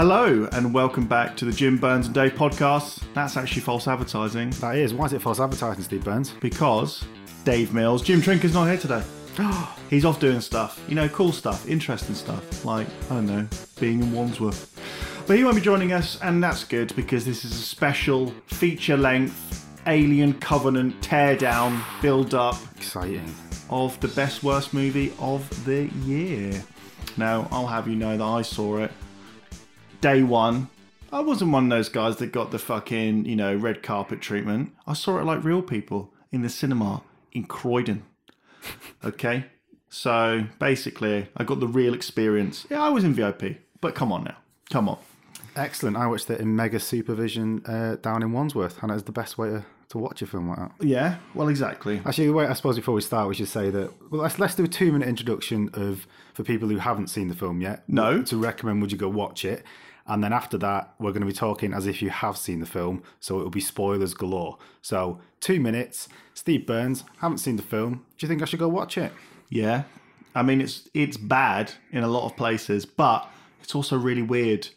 Hello and welcome back to the Jim Burns and Dave podcast. That's actually false advertising That is. Why is it false advertising, Steve Burns? because Dave Mills, Jim Trinca's not here today. He's off doing stuff, you know, cool stuff, interesting stuff, like, I don't know, being in Wandsworth. But he won't be joining us, and that's good because this is a special feature length Alien Covenant teardown build up Exciting. of the best worst movie of the year. Now, I'll have you know that I saw it day one. I wasn't one of those guys that got the fucking, you know, red carpet treatment. I saw it like real people in the cinema in Croydon. Okay? So basically, I got the real experience. Yeah, I was in VIP, but come on now. Come on. Excellent. I watched it in mega supervision uh, down in Wandsworth, and it's the best way to, to watch a film like that. Yeah, well, exactly. Actually, wait. I suppose before we start, we should say that well, let's let's do a two minute introduction of for people who haven't seen the film yet. No. To recommend, would you go watch it? And then after that, we're going to be talking as if you have seen the film, so it will be spoilers galore. So two minutes. Steve Burns, haven't seen the film. Do you think I should go watch it? Yeah. I mean, it's it's bad in a lot of places, but it's also really weird.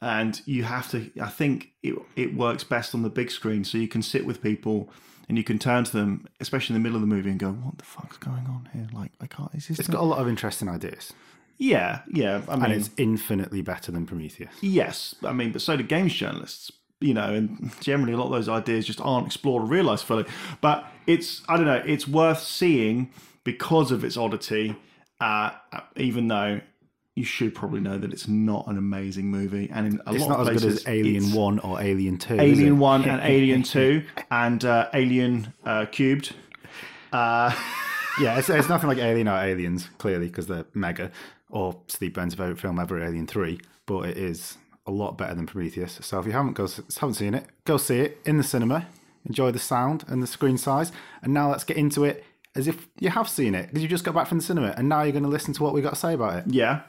And you have to, I think it, it works best on the big screen. So you can sit with people and you can turn to them, especially in the middle of the movie, and go, what the fuck's going on here? Like, I can't, is this. It's got a lot of interesting ideas, yeah, yeah. I mean, and it's infinitely better than Prometheus. Yes, I mean, but so do games journalists, you know, and generally a lot of those ideas just aren't explored or realised fully. But it's, I don't know, it's worth seeing because of its oddity, uh, even though you should probably know that it's not an amazing movie. And in a It's lot not of as places, good as Alien 1 or Alien 2. Alien 1 and Alien 2 and uh, Alien uh, Cubed. Uh, Yeah, it's, it's nothing like Alien or Aliens, clearly, because they're mega. Or Steve Burns' favourite film ever, Alien 3. But it is a lot better than Prometheus. So if you haven't, go, haven't seen it, go see it in the cinema. Enjoy the sound and the screen size. And now let's get into it as if you have seen it, because you just got back from the cinema. And now you're going to listen to what we got to say about it. Yeah.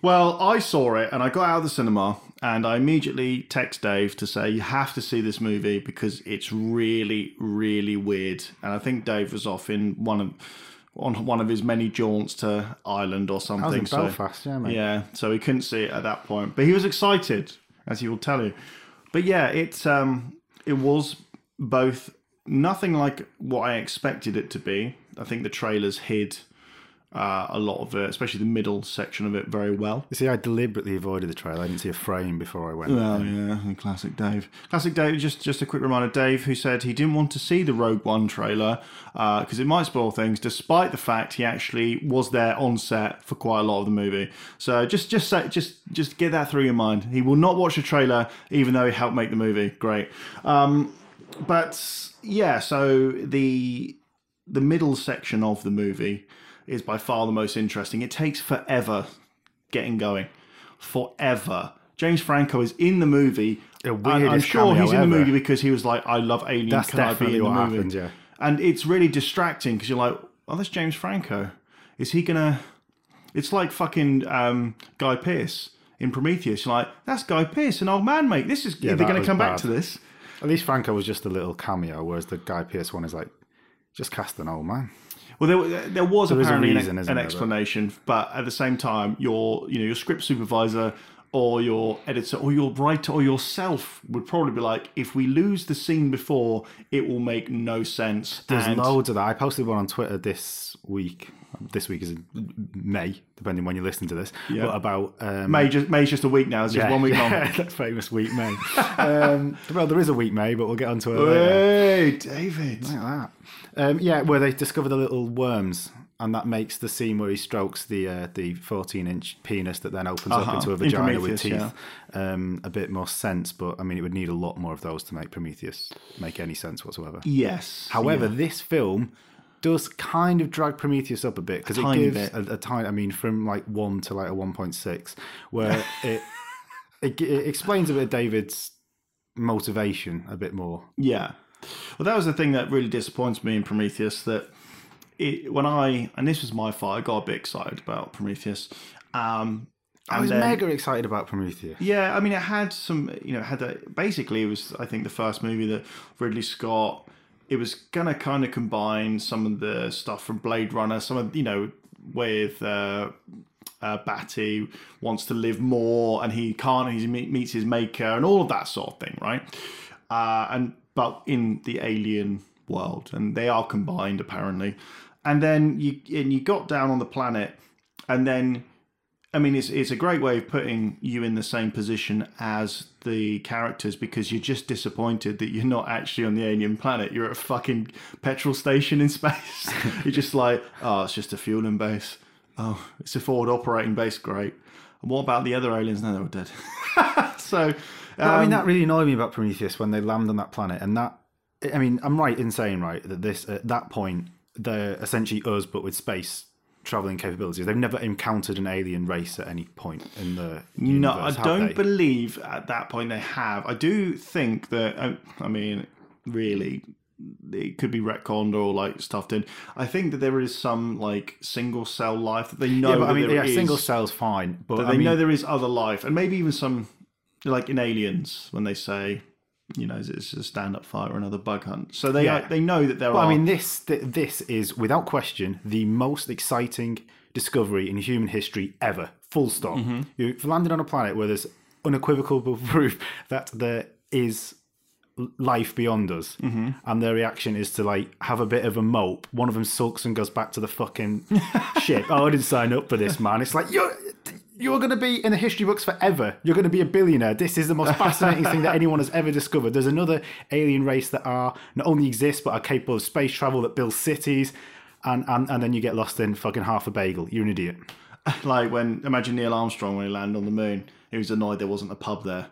Well, I saw it and I got out of the cinema and I immediately text Dave to say you have to see this movie because it's really, really weird. And I think Dave was off in one of on one of his many jaunts to Ireland or something. in so Belfast, yeah, mate. yeah, so he couldn't see it at that point, but he was excited, as he will tell you. But yeah, it's um, it was both nothing like what I expected it to be. I think the trailers hid uh, a lot of it, especially the middle section of it, very well. You see, I deliberately avoided the trailer. I didn't see a frame before I went. Well, yeah, classic Dave. Classic Dave. Just just a quick reminder, Dave, who said he didn't want to see the Rogue One trailer because it might spoil things, despite the fact he actually was there on set for quite a lot of the movie. So just just say, just just get that through your mind. He will not watch the trailer, even though he helped make the movie. Great. Um, but yeah, so the the middle section of the movie is by far the most interesting. It takes forever getting going, forever. James Franco is in the movie. The I'm sure he's in the movie because he was like, "I love Alien. That's Can I be definitely in the what movie?" happened, yeah. And it's really distracting because you're like, "Oh, that's James Franco. Is he gonna?" It's like fucking um, Guy Pearce in Prometheus. You're like, "That's Guy Pearce, an old man, mate. This is Yeah, they're going to come back to this." At least Franco was just a little cameo, whereas the Guy Pearce one is like, just cast an old man. Well, there, there was a apparently reason, an, an there, explanation, but at the same time, your you know your script supervisor or your editor or your writer or yourself would probably be like, if we lose the scene before, it will make no sense. There's And- loads of that. I posted one on Twitter this week. This week is May, depending when you listen to this. But about um, May just May's just a week now. It's just yeah, one week long. yeah, that famous week May. um, well, there is a week May, but we'll get onto it later. Hey, David. Like that. Um, yeah, where they discover the little worms, and that makes the scene where he strokes the uh, the 14 inch penis that then opens Uh-huh. up into a In vagina with teeth um, a bit more sense. But I mean, it would need a lot more of those to make Prometheus make any sense whatsoever. Yes. However, this film does kind of drag Prometheus up a bit because it Tiny gives bit. a, a tiny. I mean, from like one to like a 1.6, where it, it it explains a bit of David's motivation a bit more. Yeah. Well, that was the thing that really disappoints me in Prometheus. That it, when I and this was my fault, I got a bit excited about Prometheus. Um, I was then- mega excited about Prometheus. Yeah, I mean, it had some, you know, had a, basically it was, I think, the first movie that Ridley Scott, it was gonna kind of combine some of the stuff from Blade Runner, some of, you know, with uh, uh, Batty wants to live more, and he can't. He meets his maker, and all of that sort of thing, right? Uh, and but in the alien world, and they are combined apparently. And then you and you got down on the planet, and then I mean, it's it's a great way of putting you in the same position as the characters because you're just disappointed that you're not actually on the alien planet. You're at a fucking petrol station in space. you're just like, oh, it's just a fueling base. Oh, it's a forward operating base. Great. And what about the other aliens? No, they're all dead. so, But, I mean, um, that really annoyed me about Prometheus when they land on that planet, and that. I mean, I'm right in saying right that this at that point they're essentially us, but with space traveling capabilities. They've never encountered an alien race at any point in the universe, No, I don't they? believe at that point they have. I do think that. uh, I mean, really, it could be retconned or like stuffed in. I think that there is some like single cell life that they know. Yeah, but I mean, yeah, is, single cell's fine, but that I they mean, know there is other life, and maybe even some like in Aliens when they say. You know, it's a stand-up fight or another bug hunt. So they Yeah. they know that there But are. I mean, this th- this is without question the most exciting discovery in human history ever. Full stop. Mm-hmm. You've landed on a planet where there's unequivocal proof that there is life beyond us, Mm-hmm. and their reaction is to like have a bit of a mope. One of them sulks and goes back to the fucking ship. Oh, I didn't sign up for this, man. It's like you're. You're going to be in the history books forever. You're going to be a billionaire. This is the most fascinating thing that anyone has ever discovered. There's another alien race that are not only exist but are capable of space travel that builds cities, and and, and then you get lost in fucking half a bagel. You're an idiot. like when imagine Neil Armstrong when he landed on the moon, he was annoyed there wasn't a pub there.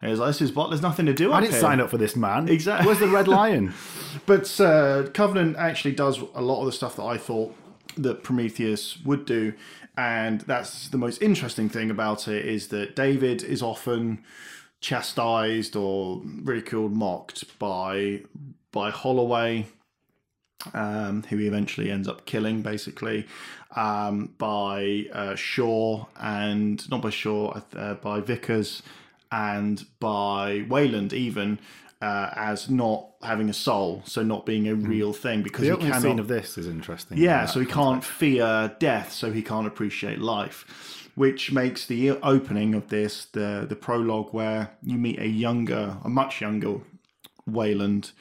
And he was like, "This is what? There's nothing to do." I didn't here. sign up for this, man. Exactly. Where's the red lion? But uh, Covenant actually does a lot of the stuff that I thought that Prometheus would do, and that's the most interesting thing about it is that David is often chastised or ridiculed, mocked by by Holloway, um, who he eventually ends up killing, basically, um, by uh, Shaw and not by Shaw, uh, by Vickers and by Weyland, even uh, as not having a soul, so not being a real thing because The he opening cannot. scene of this is interesting. Yeah, so he can't fear death, so he can't appreciate life, which makes the opening of this the the prologue where you meet a younger, a much younger Weyland.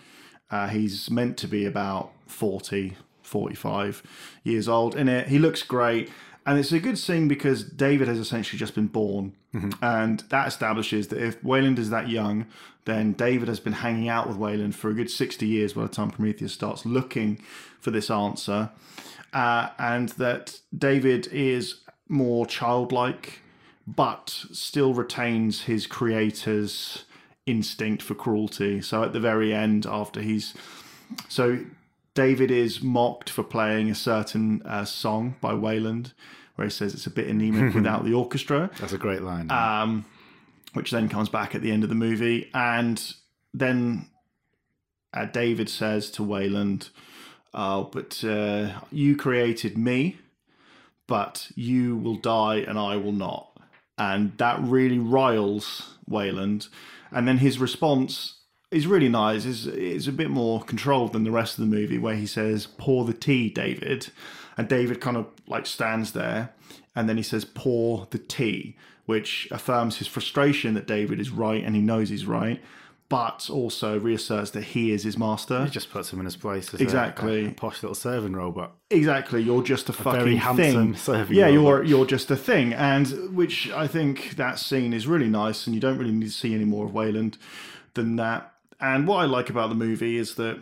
Uh, he's meant to be about 40, 45 years old. In it, he looks great. And it's a good scene because David has essentially just been born. And that establishes that if Weyland is that young, then David has been hanging out with Weyland for a good 60 years by the time Prometheus starts looking for this answer. Uh, and that David is more childlike, but still retains his creator's instinct for cruelty. So at the very end, after he's. So David is mocked for playing a certain uh, song by Weyland, where he says it's a bit anemic without the orchestra That's a great line. um, which then comes back at the end of the movie. And then uh, David says to Weyland, Oh, but uh, you created me, but you will die and I will not. And that really riles Weyland. And then his response is really nice. Is is a bit more controlled than the rest of the movie, where he says, "Pour the tea, David," and David kind of like stands there, and then he says, "Pour the tea," which affirms his frustration that David is right and he knows he's right, but also reasserts that he is his master. it just puts him in his place as Exactly. a, posh little serving robot. Exactly, you're just a, fucking very handsome thing. serving Yeah, robot. you're you're just a thing, and which I think that scene is really nice, and you don't really need to see any more of Weyland than that. And what I like about the movie is that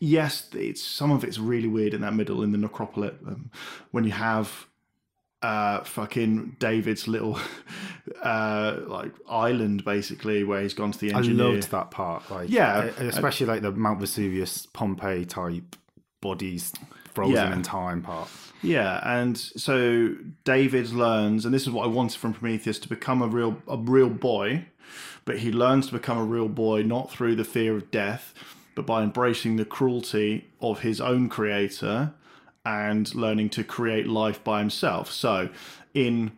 yes, it's some of it's really weird in that middle in the necropolis um, when you have uh fucking David's little uh like island basically where he's gone to the engineer. I loved that part. Like, Yeah. especially like the Mount Vesuvius, Pompeii type bodies frozen Yeah. in time part. Yeah, and so David learns, and this is what I wanted from Prometheus to become a real a real boy, but he learns to become a real boy not through the fear of death, but by embracing the cruelty of his own creator and learning to create life by himself. So, in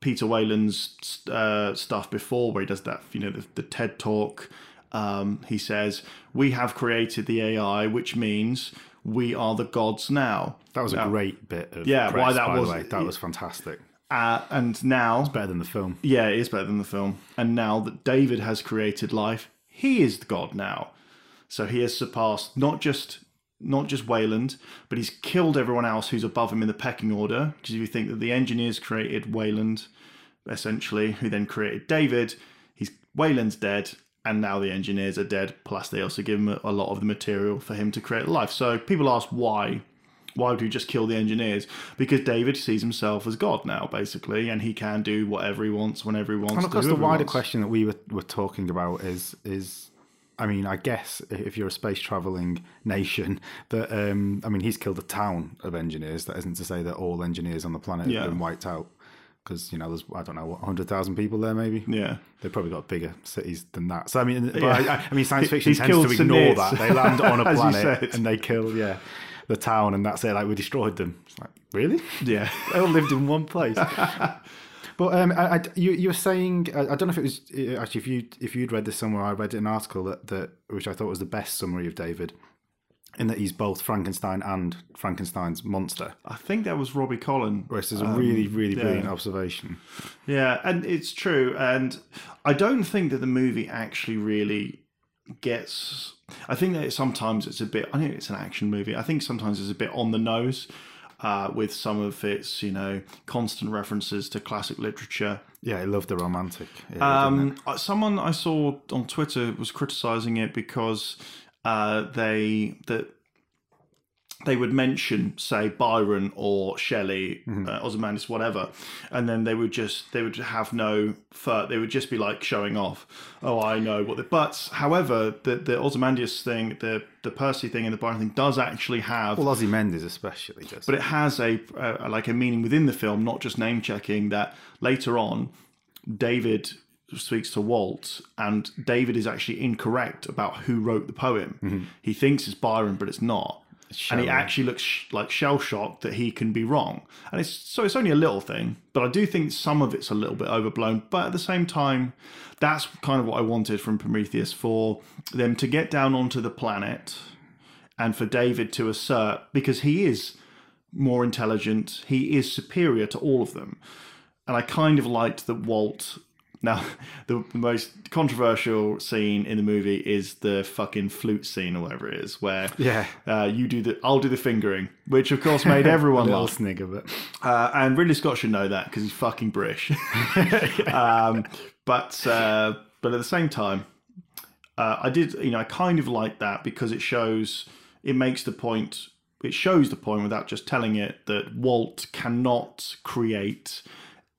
Peter Weyland's uh, stuff before, where he does that, you know, the, the TED talk, um, he says, "We have created the AI, which means." We are the gods now. That was a great bit of Yeah, press, why that by was- the way. That was fantastic. Uh, and now, Better than the film. yeah, it is better than the film. And now that David has created life, he is the god now. So he has surpassed not just not just Weyland, but he's killed everyone else who's above him in the pecking order. Because if you think that the engineers created Weyland, essentially, who then created David, he's Weyland's dead, and now the engineers are dead. Plus, they also give him a lot of the material for him to create life. So people ask why. Why would we just kill the engineers? Because David sees himself as God now, basically, and he can do whatever he wants whenever he wants. And of course, the wider question that we were, were talking about is is, I mean, I guess if you're a space traveling nation, that um, I mean, he's killed a town of engineers. That isn't to say that all engineers on the planet Yeah. have been wiped out, because you know, there's I don't know what hundred thousand people there, maybe. Yeah. They've probably got bigger cities than that. So I mean, but Yeah. I, I mean, science fiction tends to ignore that. They land on a planet and they kill, yeah, the town, and that's it. Like we destroyed them. It's like really? Yeah. They all lived in one place. But um, I, I, you, you were saying I, I don't know if it was uh, actually if you if you'd read this somewhere I read an article that, that which I thought was the best summary of David, in that he's both Frankenstein and Frankenstein's monster. I think that was Robbie Collin. Which is a really really yeah. brilliant observation. Yeah, and it's true. And I don't think that the movie actually really gets. I think that sometimes it's a bit. I know it's an action movie. I think sometimes it's a bit on the nose uh, with some of its, you know, constant references to classic literature. Yeah, I love the romantic. Um, uh, someone I saw on Twitter was criticizing it because uh, they that they would mention, say, Byron or Shelley, uh, Ozymandias, whatever, and then they would just they would have no fur. They would just be like showing off. Oh, I know what the. But however, the the Ozymandias thing, the the Percy thing, and the Byron thing does actually have well, Ozymandias especially does. but it has a uh, like a meaning within the film, not just name checking. That later on, David speaks to Walt, and David is actually incorrect about who wrote the poem. He thinks it's Byron, but it's not. And he actually looks sh- like shell shocked that he can be wrong. And it's so it's only a little thing, but I do think some of it's a little bit overblown. But at the same time, that's kind of what I wanted from Prometheus for them to get down onto the planet and for David to assert because he is more intelligent, he is superior to all of them. And I kind of liked that Walt. Now, the, most controversial scene in the movie is the fucking flute scene or whatever it is, where Yeah. uh, you do the, I'll do the fingering, which of course made everyone laugh. snigger, but Uh, and Ridley Scott should know that because he's fucking British. um, but uh, but at the same time, uh, I did you know I kind of like that because it shows it makes the point. It shows the point without just telling it that Walt cannot create.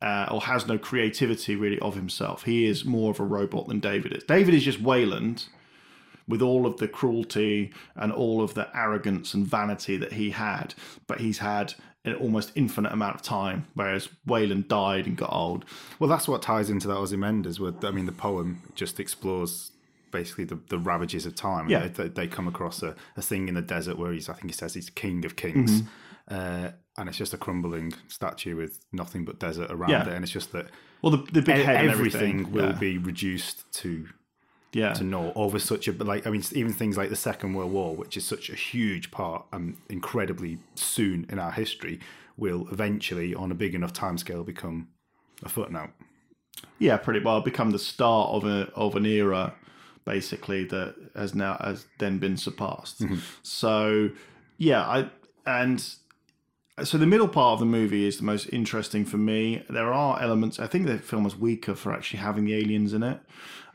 Uh, or has no creativity really of himself. He is more of a robot than David is. David is just Weyland, with all of the cruelty and all of the arrogance and vanity that he had, but he's had an almost infinite amount of time, whereas Weyland died and got old. well, that's what ties into that Ozymandias. With I mean, the poem just explores basically the, the ravages of time. Yeah. they, they come across a, a thing in the desert where he's I think he says he's king of kings. Mm-hmm. Uh, and it's just a crumbling statue with nothing but desert around Yeah. it, and it's just that Well, the, the big e- head everything everything will yeah. be reduced to yeah. to naught over such a like I mean even things like the Second World War, which is such a huge part and incredibly soon in our history, will eventually on a big enough timescale become a footnote. yeah, pretty well become the start of a of an era, basically that has now has then been surpassed. Mm-hmm. So yeah, I and so the middle part of the movie is the most interesting for me. There are elements. I think the film was weaker for actually having the aliens in it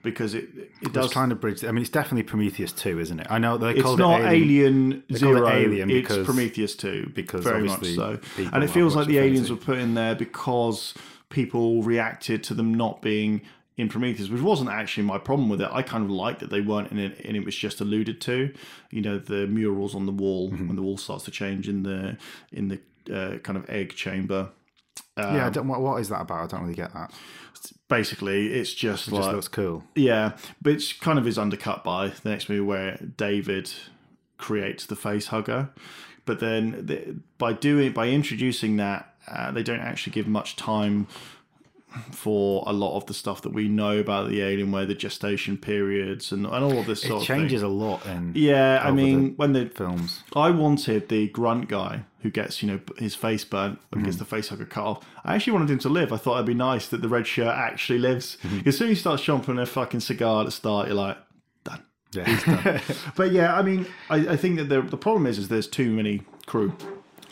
because it it does It's kind of bridge. I mean, it's definitely Prometheus two, isn't it? I know they It's called not it Alien, Alien, call it Zero. Alien it's Prometheus Two because very much obviously so. And it feels like the aliens were put in there because people reacted to them not being in Prometheus, which wasn't actually my problem with it. I kind of liked that they weren't in it, and it was just alluded to. You know, the murals on the wall Mm-hmm. when the wall starts to change in the in the uh, kind of egg chamber. yeah, I don't, what, what is that about? I don't really get that. Basically, it's just It like just looks cool. Yeah, but it kind of is undercut by the next movie where David creates the face hugger. But then the, by doing by introducing that, uh, they don't actually give much time for a lot of the stuff that we know about the Alienware, the gestation periods, and, and all of this sort It of thing. changes a lot in Yeah, I mean, when the films. I wanted the grunt guy who gets, you know, his face burnt and gets mm. the face hugger cut off. I actually wanted him to live. I thought it'd be nice that the red shirt actually lives. Mm-hmm. As soon as he starts chomping a fucking cigar at the start, you're like, done. Yeah. But yeah, I mean, I, I think that the the problem is, is there's too many crew.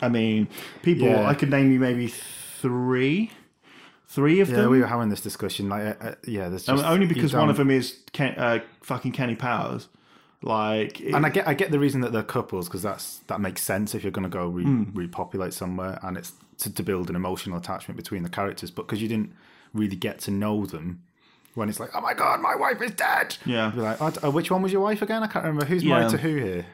I mean, people. Yeah. I could name you maybe three, three of yeah, them. Yeah, we were having this discussion. Like, uh, uh, yeah, there's Um, just, only because one of them is Ken, uh, fucking Kenny Powers. Like, it- And I get, I get the reason that they're couples because that's that makes sense if you're going to go re- Hmm. repopulate somewhere, and it's to, to build an emotional attachment between the characters. But because you didn't really get to know them, when it's like, oh my god, my wife is dead. Yeah. You're like, "Oh, which one was your wife again? I can't remember. Who's Yeah. married to who here?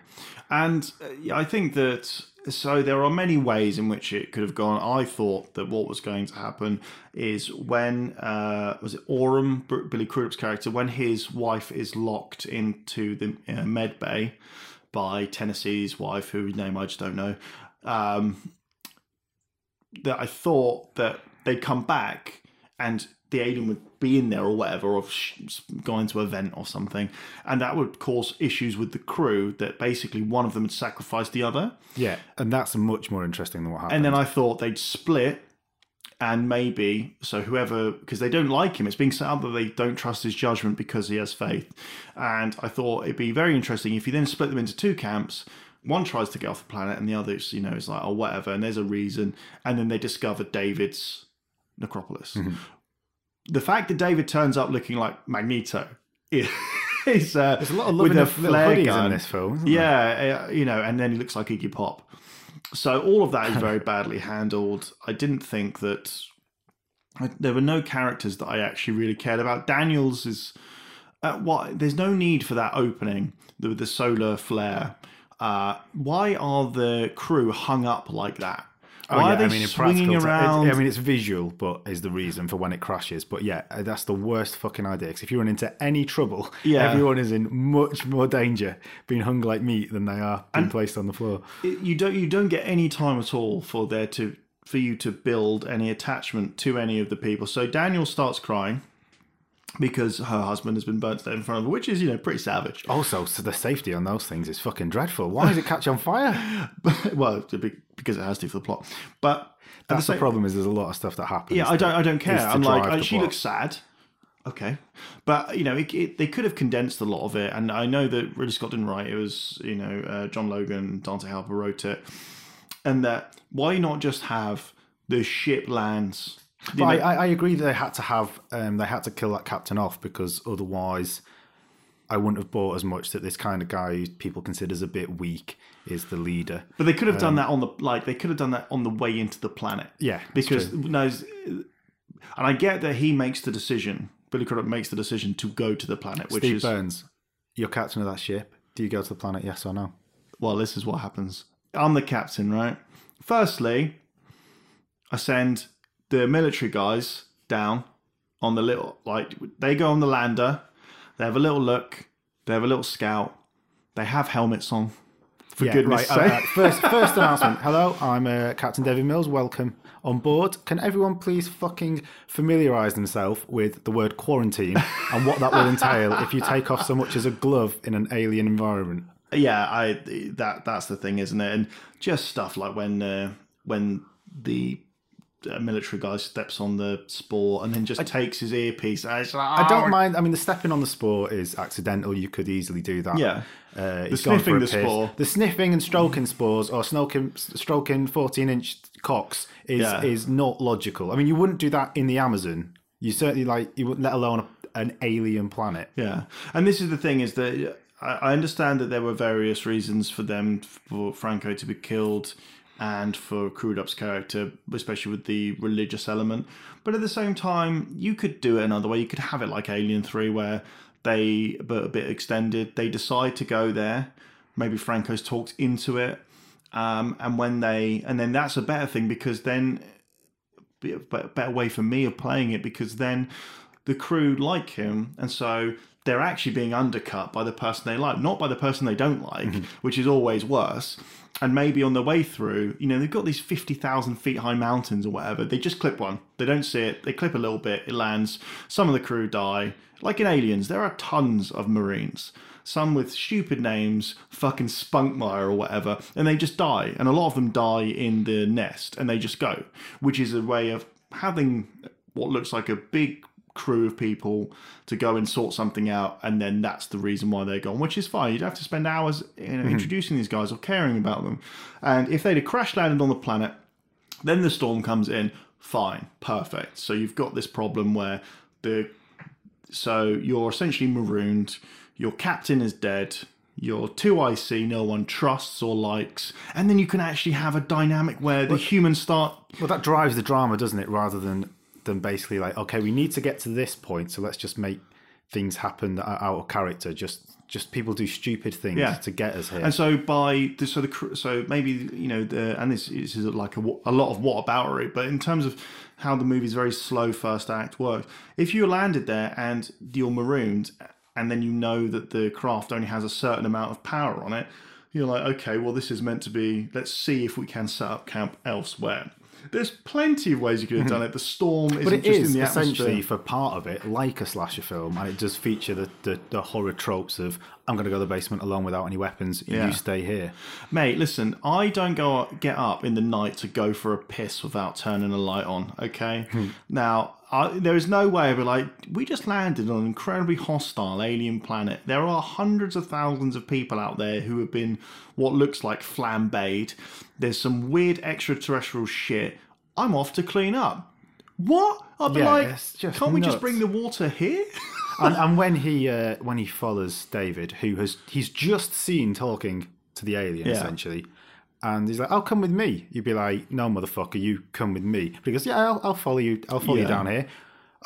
And uh, I think that so there are many ways in which it could have gone. I thought that what was going to happen is when uh, was it Oram, B- Billy Crudup's character, when his wife is locked into the uh, med bay by Tennessee's wife, whose name I just don't know. Um, that I thought that they'd come back and the alien would be in there or whatever, or going to a vent or something, and that would cause issues with the crew. That basically one of them had sacrificed the other, Yeah, and that's much more interesting than what happened. and then I thought they'd split. And maybe so, whoever because they don't like him, it's being up that they don't trust his judgment because he has faith. And I thought it'd be very interesting if you then split them into two camps. One tries to get off the planet, and the other, you know, is like, oh, whatever. And there's a reason. And then they discover David's necropolis. Mm-hmm. The fact that David turns up looking like Magneto is, is uh, There's a lot of with a flare gun. in this film. Isn't? Yeah, uh, you know, and then he looks like Iggy Pop. So all of that is very badly handled. I didn't think that I, there were no characters that I actually really cared about. Daniels is uh, what? There's no need for that opening with the solar flare. Uh, why are the crew hung up like that? Oh, Why yeah, are they I mean, swinging around? it- I mean, it's visual, but is the reason for when it crashes. But yeah, that's the worst fucking idea. Because if you run into any trouble, Yeah. everyone is in much more danger being hung like meat than they are being placed on the floor. it- you don't you don't get any time at all for there to for you to build any attachment to any of the people. So Daniel starts crying because her husband has been burnt to death in front of her, which is you know pretty savage. Also, so the safety on those things is fucking dreadful. Why does it catch on fire? well, to be- because it has to for the plot. But That's the same, problem. Is there's a lot of stuff that happens. yeah, I don't I don't care. I'm like she plot. looks sad. Okay, but you know it, it, they could have condensed a lot of it, and I know that Ridley Scott didn't write it. Was you know uh, John Logan, Dante Harper wrote it, and that why not just have the ship lands? But I, I agree that they had to have um, they had to kill that captain off because otherwise I wouldn't have bought as much that this kind of guy people considers a bit weak is the leader. But they could have done um, that on the like they could have done that on the way into the planet. Yeah, because no, and I get that he makes the decision. Billy Crudup makes the decision to go to the planet, which Steve is Burns, you're captain of that ship. Do you go to the planet? Yes or no? well, this is what happens. I'm the captain, right? Firstly, I send the military guys down on the little like they go on the lander. They have a little look. They have a little scout. They have helmets on. For goodness' right. sake. first, first announcement. Hello, I'm uh, Captain David Mills. Welcome on board. Can everyone please fucking familiarise themselves with the word quarantine and what that will entail if you take off so much as a glove in an alien environment? yeah i that that's the thing isn't it and just stuff like when uh, when the uh, military guy steps on the spore and then just takes his earpiece like, I "Oh, don't mind. I mean, the stepping on the spore is accidental. You could easily do that. Yeah. Uh, The he's gone for sniffing the piss. spore. The sniffing and stroking spores or stroking, stroking 14 inch cocks is, Yeah. is not logical. I mean, you wouldn't do that in the Amazon. You certainly like, you wouldn't, let alone a, an alien planet. Yeah, and this is the thing: is that I I understand that there were various reasons for them for Franco to be killed, and for Crudup's character, especially with the religious element. But at the same time, you could do it another way. You could have it like Alien Three, where they, but a bit extended, they decide to go there. Maybe Franco's talked into it, um, and when they, and then that's a better thing because then be a better way for me of playing it because then the crew like him and so they're actually being undercut by the person they like not by the person they don't like which is always worse and maybe on their way through, you know, they've got these 50,000 feet high mountains or whatever. They just clip one. They don't see it. They clip a little bit. It lands. Some of the crew die. Like in Aliens, there are tons of Marines. Some with stupid names, fucking Spunkmeyer or whatever, and they just die. And a lot of them die in the nest and they just go, which is a way of having what looks like a big crew of people to go and sort something out, and then that's the reason why they're gone, which is fine. You'd have to spend hours you know, mm-hmm. introducing these guys or caring about them. And if they'd have crash landed on the planet, then the storm comes in, fine, perfect. So you've got this problem where the so you're essentially marooned, your captain is dead, your 2IC no one trusts or likes, and then you can actually have a dynamic where the humans start Well, that drives the drama, doesn't it? Rather than than basically like, okay, we need to get to this point, so let's just make things happen that are out of character. Just just people do stupid things Yeah. to get us here. And so by the so the so maybe you know the and this, this is like a, a lot of it but in terms of how the movie's very slow first act works, if you landed there and you're marooned, and then you know that the craft only has a certain amount of power on it, you're like, okay, well this is meant to be. Let's see if we can set up camp elsewhere. There's plenty of ways you could have done it. The storm isn't but it just is in the essentially atmosphere. for part of it like a slasher film, and it does feature the, the, the horror tropes of I'm going to go to the basement alone without any weapons. Yeah. You stay here. Mate, listen, I don't go get up in the night to go for a piss without turning a light on, okay? Hmm. Now, I, there is no way I'd be like, we just landed on an incredibly hostile alien planet. There are hundreds of thousands of people out there who have been what looks like flambéed. There's some weird extraterrestrial shit. I'm off to clean up. What? I'd be Yeah, like, can't we just bring the water here? and, and when he uh, when he follows David, who has he's just seen talking to the alien Yeah. essentially, and he's like, "I'll come with me." You'd be like, "No, motherfucker, you come with me." But he goes, "Yeah, I'll, I'll follow you. I'll follow you down here."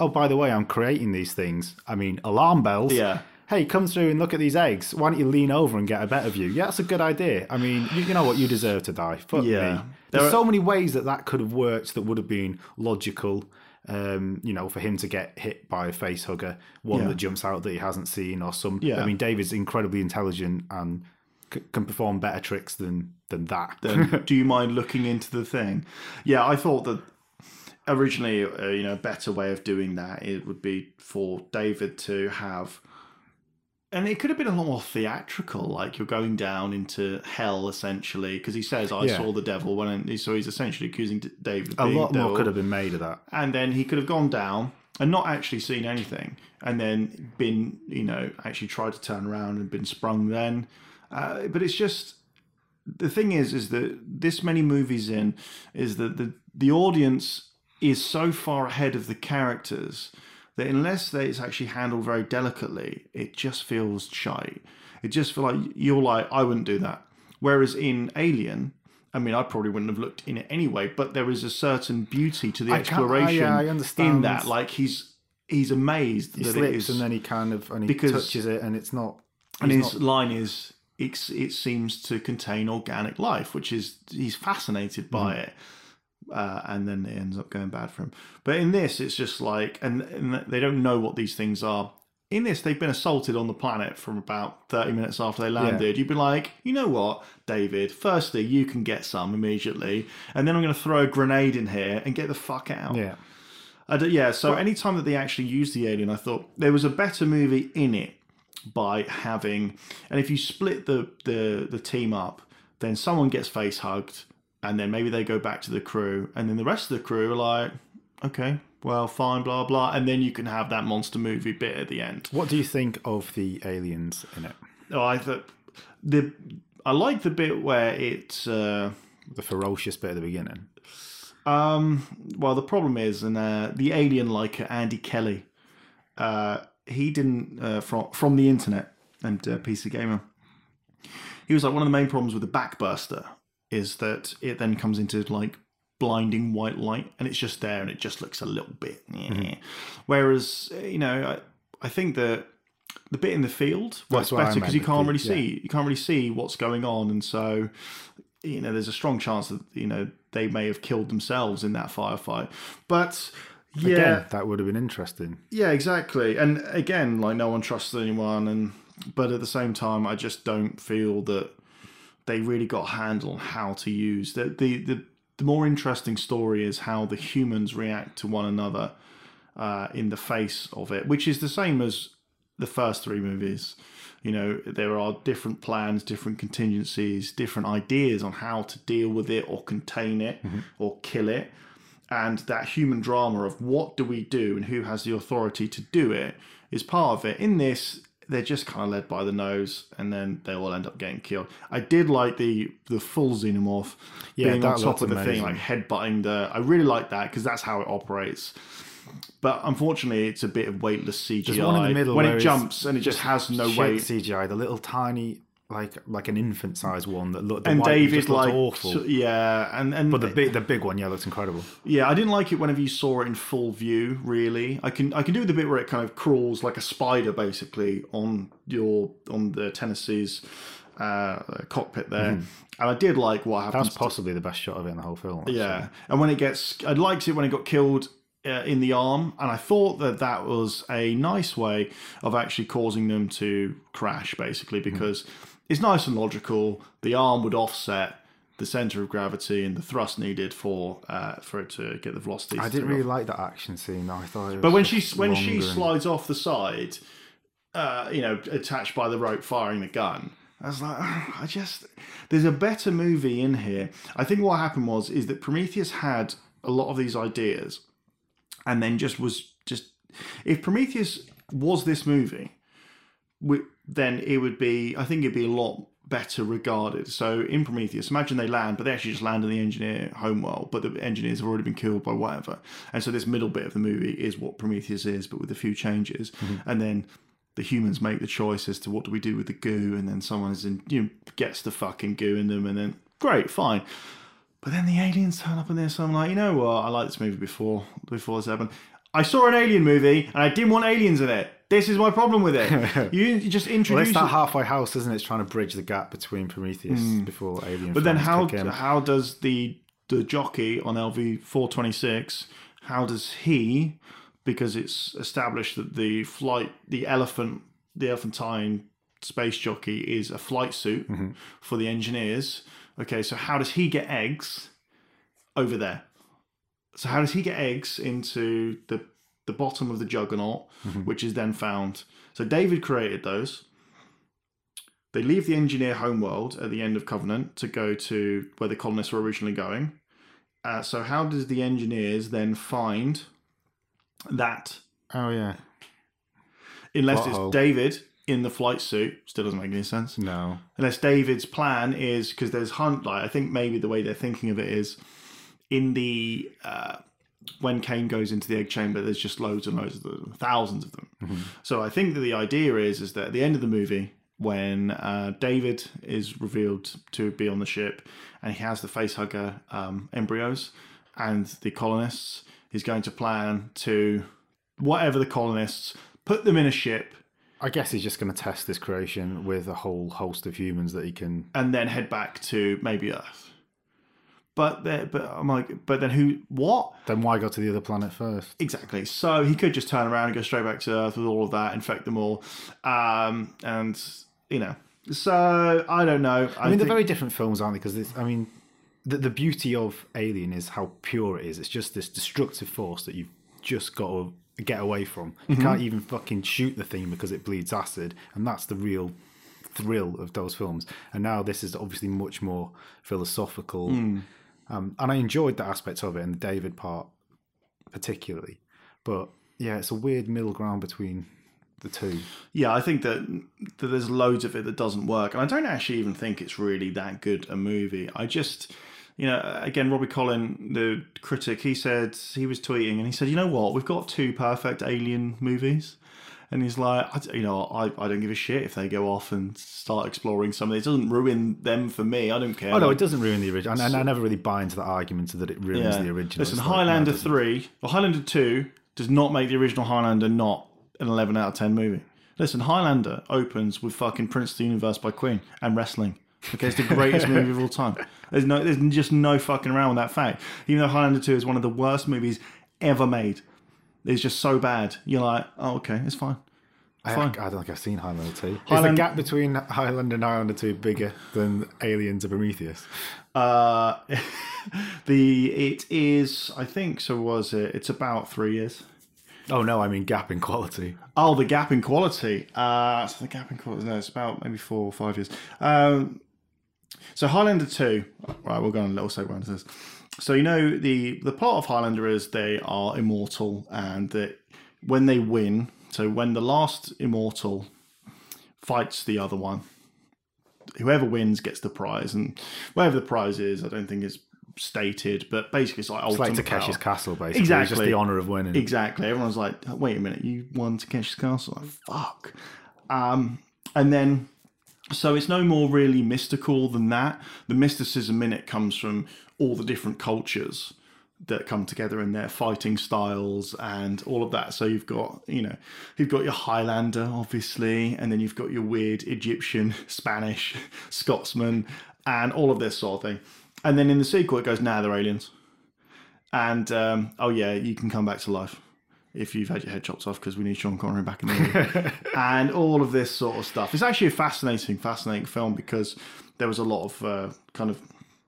Oh, by the way, I'm creating these things. I mean, alarm bells. Yeah. Hey, come through and look at these eggs. Why don't you lean over and get a better view? Yeah, that's a good idea. I mean, you, you know what? You deserve to die. Fuck Yeah. me. There There's are- so many ways that that could have worked that would have been logical. Um, you know, for him to get hit by a face hugger, one Yeah. that jumps out that he hasn't seen, or some. Yeah. I mean, David's incredibly intelligent and c- can perform better tricks than than that. then do you mind looking into the thing? Yeah, I thought that originally, uh, you know, a better way of doing that it would be for David to have, and it could have been a lot more theatrical. Like you're going down into hell essentially, because he says, "I Yeah. saw the devil," when so he's essentially accusing David. Of a being lot more devil. could have been made of that. and then he could have gone down and not actually seen anything, and then been, you know, actually tried to turn around and been sprung then. Uh, but it's just the thing is, is that this many movies in is that the the audience is so far ahead of the characters that unless they, it's actually handled very delicately, it just feels shy. It just feels like you're like, I wouldn't do that. Whereas in Alien, I mean, I probably wouldn't have looked in it anyway, but there is a certain beauty to the I can't- I- exploration yeah, I in understand. that. Like he's he's amazed He that slips is, and then he kind of and he touches it, and it's not. and his not- line is it's, it seems to contain organic life, which is he's fascinated by Mm-hmm. it. Uh, and then it ends up going bad for him. But in this, it's just like, and, and they don't know what these things are. In this, they've been assaulted on the planet from about 30 minutes after they landed. You'd be like, you know what, David? Firstly, you can get some immediately. And then I'm going to throw a grenade in here and get the fuck out. yeah. I d- yeah, so anytime that they actually used the alien, I thought there was a better movie in it by having, and if you split the the the team up, then someone gets face hugged, and then maybe they go back to the crew, and then the rest of the crew are like, okay, well, fine, blah blah, and then you can have that monster movie bit at the end. What do you think of the aliens in it? Oh, I thought the I like the bit where it's. Uh, The ferocious bit at the beginning. Um, well, the problem is, and uh, the alien like Andy Kelly, uh, he didn't uh, from from the internet and uh, PC Gamer. He was like one of the main problems with the backburster is that it then comes into like blinding white light and it's just there and it just looks a little bit. Yeah. Whereas uh, you know, I, I think that the bit in the field works That's better because you can't really see you can't really see what's going on, and so you know there's a strong chance that you know they may have killed themselves in that firefight. But yeah, Again, that would have been interesting. yeah, exactly. And again, like no one trusts anyone, and but at the same time, I just don't feel that they really got a handle on how to use the the the, the more interesting story is how the humans react to one another uh, in the face of it, which is the same as the first three movies. You know, there are different plans, different contingencies, different ideas on how to deal with it or contain it or kill it. And that human drama of what do we do and who has the authority to do it is part of it. In this, they're just kind of led by the nose, and then they all end up getting killed. I did like the the full xenomorph Yeah, being on top of the thing, amazing. like headbutting the. I really like that because that's how it operates. But unfortunately, it's a bit of weightless CGI. one in the middle when it jumps and it just has no weight. CGI, the little tiny, like like an infant sized one that looked. And David, like, awful. yeah, and and but the big the big one, yeah, looks incredible. Yeah, I didn't like it whenever you saw it in full view. Really, I can I can do the bit where it kind of crawls like a spider, basically on your on the Tennessee's uh, cockpit there, and I did like what happens. That's possibly the best shot of it in the whole film. actually. yeah, and when it gets, I liked it when it got killed. Uh, in the arm, and I thought that that was a nice way of actually causing them to crash, basically, because it's nice and logical. The arm would offset the center of gravity and the thrust needed for uh, for it to get the velocity. I didn't really like that action scene. though. I thought. It was But when she when she and- slides off the side, uh, you know, attached by the rope, firing the gun, I was like, "Ah, I just there's a better movie in here. I think what happened was is that Prometheus had a lot of these ideas, and then just was just if Prometheus was this movie, wi- then it would be I think it'd be a lot better regarded. So in Prometheus, imagine they land, but they actually just land in the engineer homeworld, but the engineers have already been killed by whatever. And so this middle bit of the movie is what Prometheus is, but with a few changes. Mm-hmm. And then the humans make the choice as to what do we do with the goo, and then someone is in you know, gets the fucking goo in them, and then great, fine. But then the aliens turn up in this, so I'm like, you know what? I liked this movie before before this happened. I saw an alien movie and I didn't want aliens in it. This is my problem with it. you, just Well, introduce it's that halfway house, isn't it? It's trying to bridge the gap between Prometheus before Alien. But then how how does the the jockey on LV four twenty six? How does he? Because it's established that the flight, the elephant, the elephantine space jockey is a flight suit Mm-hmm. for the engineers. Okay, so how does he get eggs over there? So how does he get eggs into the the bottom of the juggernaut, Mm-hmm. which is then found? So David created those. They leave the engineer homeworld at the end of Covenant to go to where the colonists were originally going. Uh, so how does the engineers then find that? Oh yeah, Unless it's David in the flight suit, still doesn't make any sense. no. Unless David's plan is because there's hunt. Like I think maybe the way they're thinking of it is in the uh, when Kane goes into the egg chamber, there's just loads and loads of them, thousands of them. So I think that the idea is is that at the end of the movie, when uh, David is revealed to be on the ship and he has the facehugger um, embryos and the colonists, he's going to plan to whatever the colonists put them in a ship I guess he's just going to test this creation with a whole host of humans that he can. and then head back to maybe Earth. But there, but I'm like, but then who? What Then why go to the other planet first? exactly? So he could just turn around and go straight back to Earth with all of that, infect them all, um, and you know. So I don't know. I, I mean, think, they're very different films, aren't they? Because I mean, the, the beauty of Alien is how pure it is. It's just this destructive force that you've just got to get away from. You Mm-hmm. can't even fucking shoot the thing because it bleeds acid, and that's the real thrill of those films. And now this is obviously much more philosophical, Hmm. Um, and I enjoyed that aspect of it, and the David part particularly. But yeah, it's a weird middle ground between the two. yeah, I think that, that there's loads of it that doesn't work, and I don't actually even think it's really that good a movie. I just. You know, again, Robbie Collin, the critic, he said he was tweeting and he said, "You know what? We've got two perfect Alien movies." And he's like, I, you know, I, I don't give a shit if they go off and start exploring something. It doesn't ruin them for me. I don't care. Oh no, it doesn't ruin the original, and, and I never really buy into that argument that it ruins the original. Listen, It's like, no, Highlander doesn't. three or Highlander two does not make the original Highlander not an eleven out of ten movie. Listen, Highlander opens with fucking Prince of the Universe by Queen and wrestling. Okay, it's the greatest movie of all time. There's no, there's just no fucking around with that fact. Even though Highlander two is one of the worst movies ever made, it's just so bad. You're like, oh okay, it's fine. I, Fine. I don't think I've seen Highlander 2. Is the gap between Highlander and Highlander 2 bigger than Aliens or Prometheus? Uh, the it is, I think. So was it? It's about three years. Oh no, I mean gap in quality. Oh, the gap in quality. Uh, so the gap in quality. No, it's about maybe four or five years. Um, so Highlander two. Right, we'll go on a little segue into this. So you know the the plot of Highlander is they are immortal, and that when they win, so when the last immortal fights the other one, whoever wins gets the prize, and whatever the prize is, I don't think it's stated, but basically it's like It's like Takeshi's. Castle, basically. It's just the honour of winning. Exactly. Everyone's like, wait a minute, you won Takeshi's Castle? Like, fuck. Um, and then, so it's no more really mystical than that. The mysticism in it comes from all the different cultures that come together in their fighting styles and all of that. So you've got, you know, you've got your Highlander, obviously, and then you've got your weird Egyptian, Spanish, Scotsman, and all of this sort of thing. And then in the sequel, it goes, nah, they're aliens and um, oh yeah, you can come back to life if you've had your head chopped off because we need Sean Connery back in the movie, and all of this sort of stuff. It's actually a fascinating, fascinating film because there was a lot of uh, kind of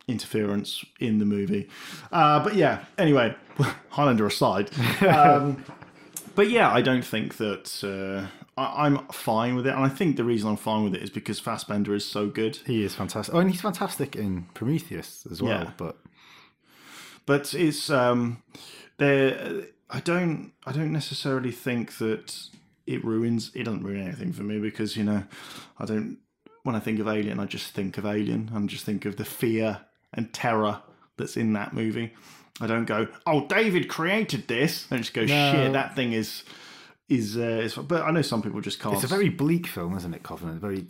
interference in the movie. Uh, but yeah, anyway, Highlander aside. Um, but yeah, I don't think that uh, I, I'm fine with it, and I think the reason I'm fine with it is because Fassbender is so good. He is fantastic. Oh, and he's fantastic in Prometheus as well. Yeah. But but it's um there i don't i don't necessarily think that it ruins it doesn't ruin anything for me because you know i don't when i think of alien i just think of alien and just think of the fear and terror that's in that movie i don't go oh david created this i just go shit that thing is is uh is, but i know some people just can't it's a very bleak film, isn't it, Covenant? Very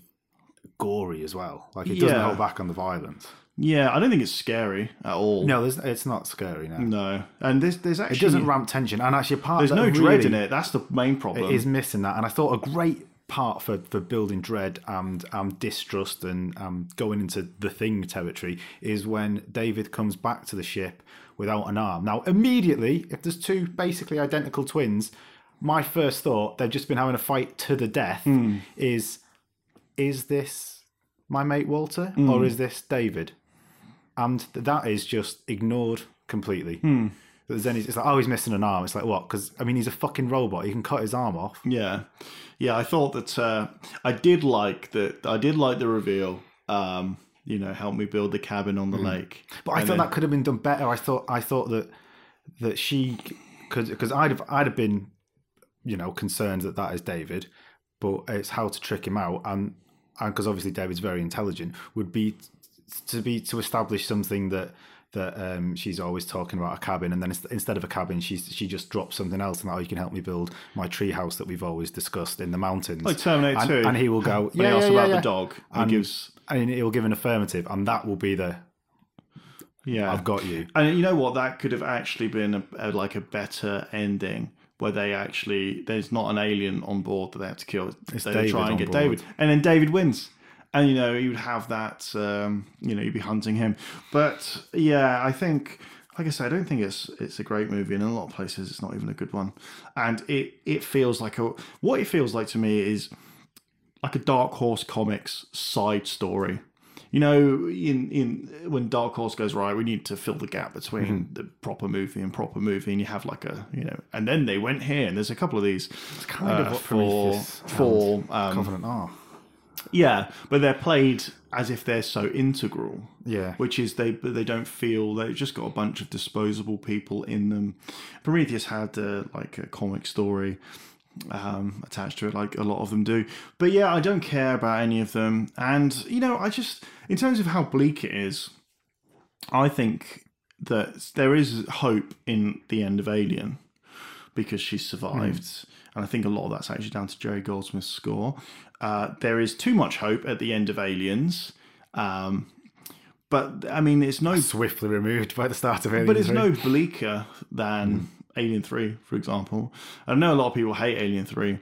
gory as well. Like it doesn't Yeah. hold back on the violence. yeah i don't think it's scary at all No, it's not scary. No, no and there's there's actually it doesn't ramp tension. And actually, part there's no really dread in it that's the main problem It is missing that. And I thought a great part for, for building dread and um, distrust and um, going into the thing territory is when David comes back to the ship without an arm. Now, immediately, if there's two basically identical twins, my first thought, they've just been having a fight to the death, is is this my mate Walter or is this David? And that is just ignored completely. There's any, it's like, oh, he's missing an arm. It's like, what? Because, I mean, he's a fucking robot. He can cut his arm off. Yeah, yeah. I thought that uh, I did like that. I did like the reveal. Um, you know, help me build the cabin on the lake. But I And thought then- that could have been done better. I thought I thought that that she could because I'd have I'd have been you know concerned that that is David, but it's how to trick him out and and because obviously David's very intelligent would be to be to establish something that that um, she's always talking about a cabin and then instead of a cabin she she just drops something else and that oh, you can help me build my tree house that we've always discussed in the mountains Like Terminator and, 2. and he will go yeah he asks yeah, about yeah, the dog, he And- gives and he will give an affirmative and that will be the yeah. I've got you And you know what? That could have actually been a, a, like a better ending where they actually there's not an alien on board that they have to kill. It's they David try and get board. David, and then David wins. And you know you would have that. Um, you know you'd be hunting him. But yeah, I think. Like I said, I don't think it's it's a great movie, and in a lot of places it's not even a good one. And it it feels like a what it feels like to me is like a Dark Horse Comics side story. You know, in in when Dark Horse goes right, we need to fill the gap between Mm-hmm. the proper movie and proper movie, and you have like a you know, and then they went here, and there's a couple of these it's kind of what for Prometheus for um, Covenant are yeah, but they're played as if they're so integral. Yeah. which is they they don't feel they've just got a bunch of disposable people in them. Prometheus had uh, like a comic story um, attached to it, like a lot of them do. But yeah, I don't care about any of them. And you know, I just in terms of how bleak it is, I think that there is hope in the end of Alien because she survived. And I think a lot of that's actually down to Jerry Goldsmith's score. Uh, there is too much hope at the end of Aliens. Um, but I mean, it's no swiftly removed by the start of Alien but it's 3. no bleaker than Alien 3, for example. I know a lot of people hate Alien 3.